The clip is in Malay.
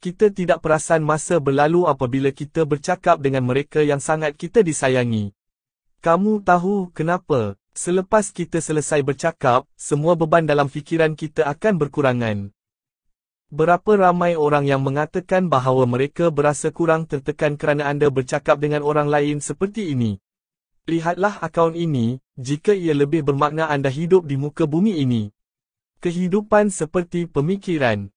kita tidak perasan masa berlalu apabila kita bercakap dengan mereka yang sangat kita disayangi. Kamu tahu kenapa? Selepas kita selesai bercakap, semua beban dalam fikiran kita akan berkurangan. Berapa ramai orang yang mengatakan bahawa mereka berasa kurang tertekan kerana anda bercakap dengan orang lain seperti ini? Lihatlah akaun ini, jika ia lebih bermakna anda hidup di muka bumi ini. Kehidupan seperti pemikiran